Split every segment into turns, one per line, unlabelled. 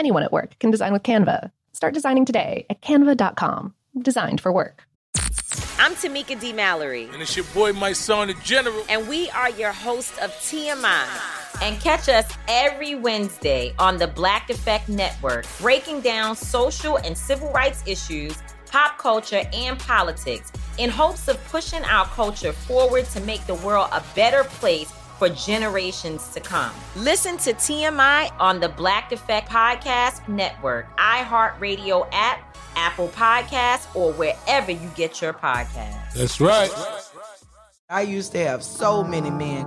Anyone at work can design with Canva. Start designing today at canva.com. Designed for work.
I'm Tamika D. Mallory.
And it's your boy, Mysonne, the general.
And we are your hosts of TMI. And catch us every Wednesday on the Black Effect Network, breaking down social and civil rights issues, pop culture, and politics in hopes of pushing our culture forward to make the world a better place for generations to come. Listen to TMI on the Black Effect Podcast Network, iHeartRadio app, Apple Podcasts, or wherever you get your podcasts.
That's right.
I used to have so many men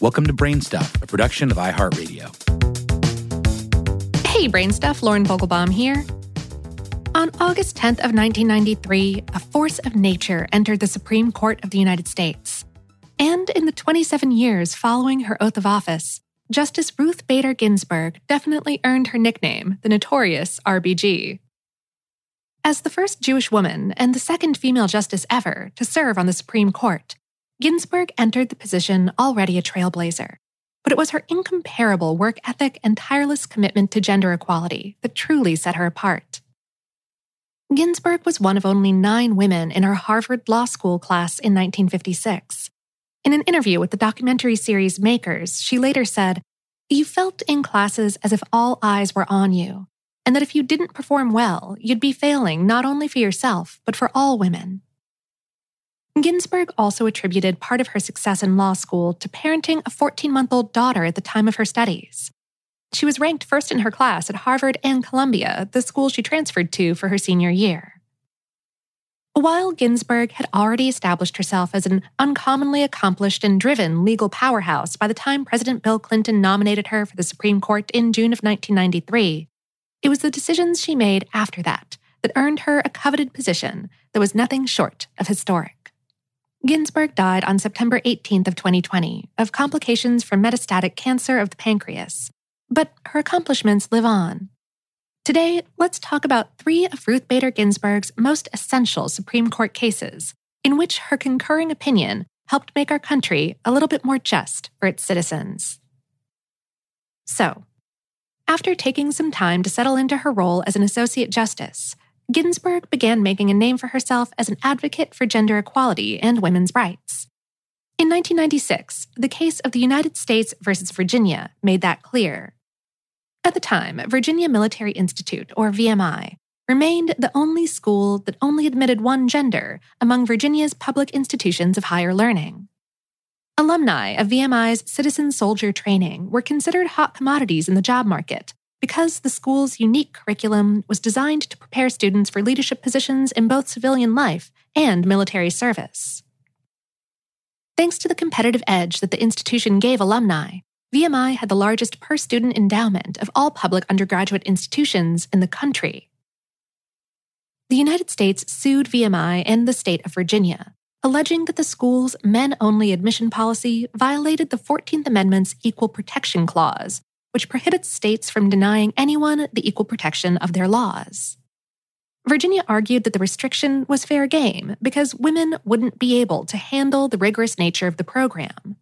Welcome to Brainstuff, a production of iHeartRadio.
Hey, Brainstuff, Lauren Vogelbaum here. On August 10th of 1993, a force of nature entered the Supreme Court of the United States. And in the 27 years following her oath of office, Justice Ruth Bader Ginsburg definitely earned her nickname, the notorious RBG. As the first Jewish woman and the second female justice ever to serve on the Supreme Court, Ginsburg entered the position already a trailblazer, but it was her incomparable work ethic and tireless commitment to gender equality that truly set her apart. Ginsburg was one of only nine women in her Harvard Law School class in 1956. In an interview with the documentary series Makers, she later said, You felt in classes as if all eyes were on you, and that if you didn't perform well, you'd be failing not only for yourself, but for all women. Ginsburg also attributed part of her success in law school to parenting a 14 month old daughter at the time of her studies. She was ranked first in her class at Harvard and Columbia, the school she transferred to for her senior year. While Ginsburg had already established herself as an uncommonly accomplished and driven legal powerhouse by the time President Bill Clinton nominated her for the Supreme Court in June of 1993, it was the decisions she made after that that earned her a coveted position that was nothing short of historic. Ginsburg died on September 18th of 2020 of complications from metastatic cancer of the pancreas, but her accomplishments live on. Today, let's talk about three of Ruth Bader Ginsburg's most essential Supreme Court cases, in which her concurring opinion helped make our country a little bit more just for its citizens. So, after taking some time to settle into her role as an Associate Justice, Ginsburg began making a name for herself as an advocate for gender equality and women's rights. In 1996, the case of the United States versus Virginia made that clear. At the time, Virginia Military Institute, or VMI, remained the only school that only admitted one gender among Virginia's public institutions of higher learning. Alumni of VMI's citizen soldier training were considered hot commodities in the job market because the school's unique curriculum was designed to prepare students for leadership positions in both civilian life and military service. Thanks to the competitive edge that the institution gave alumni, VMI had the largest per student endowment of all public undergraduate institutions in the country. The United States sued VMI and the state of Virginia, alleging that the school's men only admission policy violated the 14th Amendment's Equal Protection Clause, which prohibits states from denying anyone the equal protection of their laws. Virginia argued that the restriction was fair game because women wouldn't be able to handle the rigorous nature of the program.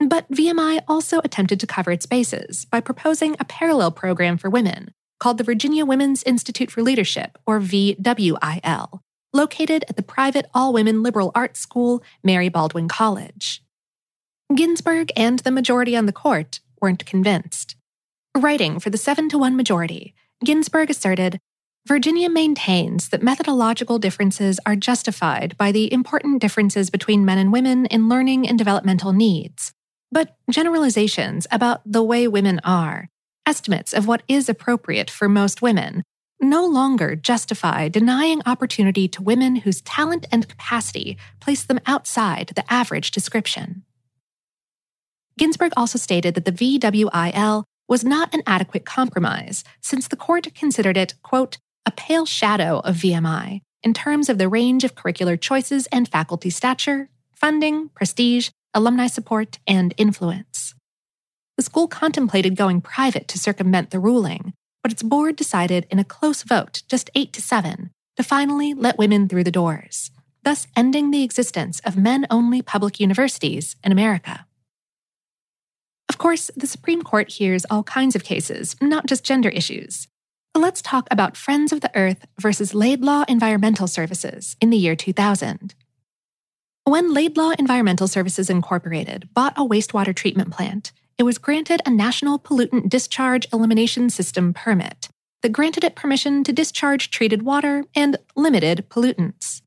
But VMI also attempted to cover its bases by proposing a parallel program for women called the Virginia Women's Institute for Leadership, or VWIL, located at the private all women liberal arts school, Mary Baldwin College. Ginsburg and the majority on the court weren't convinced. Writing for the 7 to 1 majority, Ginsburg asserted Virginia maintains that methodological differences are justified by the important differences between men and women in learning and developmental needs, but generalizations about the way women are, estimates of what is appropriate for most women, no longer justify denying opportunity to women whose talent and capacity place them outside the average description. Ginsburg also stated that the VWIL was not an adequate compromise, since the court considered it, quote, a pale shadow of VMI in terms of the range of curricular choices and faculty stature, funding, prestige, alumni support, and influence. The school contemplated going private to circumvent the ruling, but its board decided in a close vote, just 8 to 7, to finally let women through the doors, thus ending the existence of men only public universities in America. Of course, the Supreme Court hears all kinds of cases, not just gender issues. Let's talk about Friends of the Earth versus Laidlaw Environmental Services in the year 2000. When Laidlaw Environmental Services Incorporated bought a wastewater treatment plant, it was granted a National Pollutant Discharge Elimination System permit that granted it permission to discharge treated water and limited pollutants.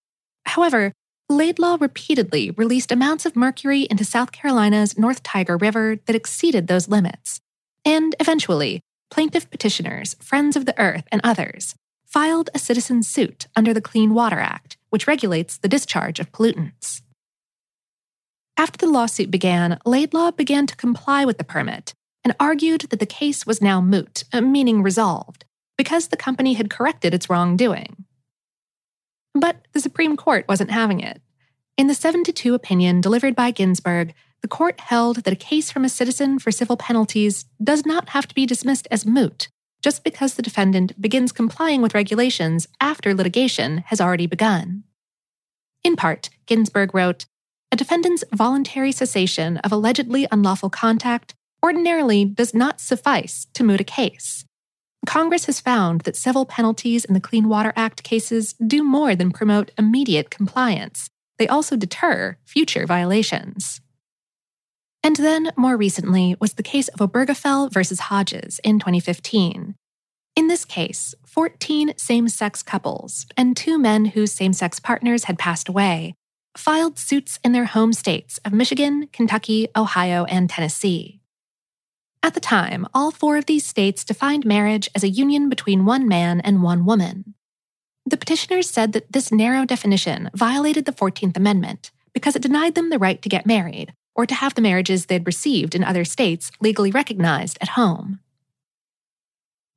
However, Laidlaw repeatedly released amounts of mercury into South Carolina's North Tiger River that exceeded those limits. And eventually, plaintiff petitioners, Friends of the Earth, and others filed a citizen suit under the Clean Water Act, which regulates the discharge of pollutants. After the lawsuit began, Laidlaw began to comply with the permit and argued that the case was now moot, uh, meaning resolved, because the company had corrected its wrongdoing. But the Supreme Court wasn't having it. In the 7 to 2 opinion delivered by Ginsburg, the court held that a case from a citizen for civil penalties does not have to be dismissed as moot just because the defendant begins complying with regulations after litigation has already begun. In part, Ginsburg wrote a defendant's voluntary cessation of allegedly unlawful contact ordinarily does not suffice to moot a case. Congress has found that civil penalties in the Clean Water Act cases do more than promote immediate compliance, they also deter future violations. And then, more recently, was the case of Obergefell versus Hodges in 2015. In this case, 14 same sex couples and two men whose same sex partners had passed away filed suits in their home states of Michigan, Kentucky, Ohio, and Tennessee. At the time, all four of these states defined marriage as a union between one man and one woman. The petitioners said that this narrow definition violated the 14th Amendment because it denied them the right to get married or to have the marriages they'd received in other states legally recognized at home.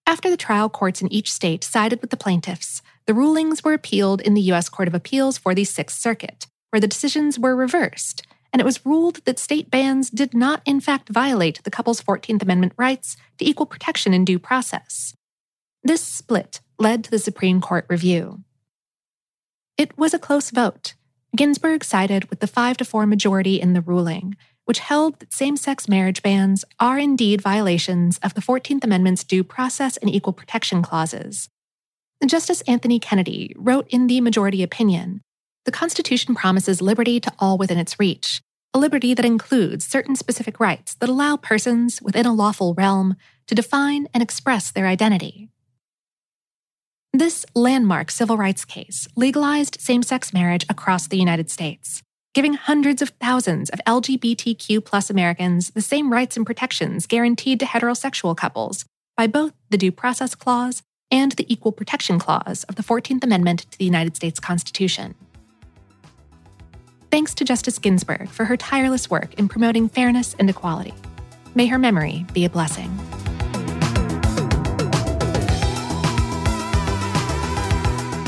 After the trial courts in each state sided with the plaintiffs, the rulings were appealed in the U.S. Court of Appeals for the Sixth Circuit, where the decisions were reversed, and it was ruled that state bans did not, in fact, violate the couple's 14th Amendment rights to equal protection in due process. This split led to the Supreme Court review. It was a close vote. Ginsburg sided with the 5 to 4 majority in the ruling, which held that same sex marriage bans are indeed violations of the 14th Amendment's due process and equal protection clauses. Justice Anthony Kennedy wrote in the majority opinion the Constitution promises liberty to all within its reach, a liberty that includes certain specific rights that allow persons within a lawful realm to define and express their identity. This landmark civil rights case legalized same sex marriage across the United States, giving hundreds of thousands of LGBTQ Americans the same rights and protections guaranteed to heterosexual couples by both the Due Process Clause, and the Equal Protection Clause of the 14th Amendment to the United States Constitution. Thanks to Justice Ginsburg for her tireless work in promoting fairness and equality. May her memory be a blessing.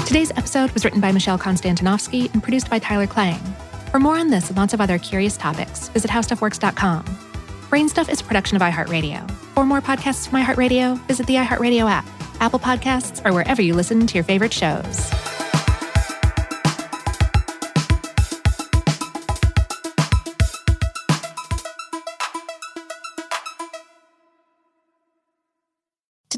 Today's episode was written by Michelle Konstantinovsky and produced by Tyler Klang. For more on this and lots of other curious topics, visit howstuffworks.com. Brainstuff is a production of iHeartRadio. For more podcasts from iHeartRadio, visit the iHeartRadio app, Apple Podcasts, or wherever you listen to your favorite shows.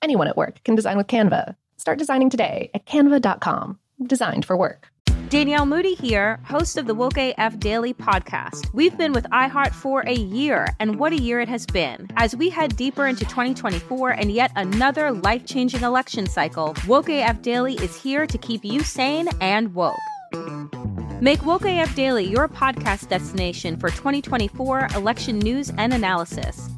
Anyone at work can design with Canva. Start designing today at canva.com. Designed for work.
Danielle Moody here, host of the Woke AF Daily podcast. We've been with iHeart for a year, and what a year it has been. As we head deeper into 2024 and yet another life changing election cycle, Woke AF Daily is here to keep you sane and woke. Make Woke AF Daily your podcast destination for 2024 election news and analysis.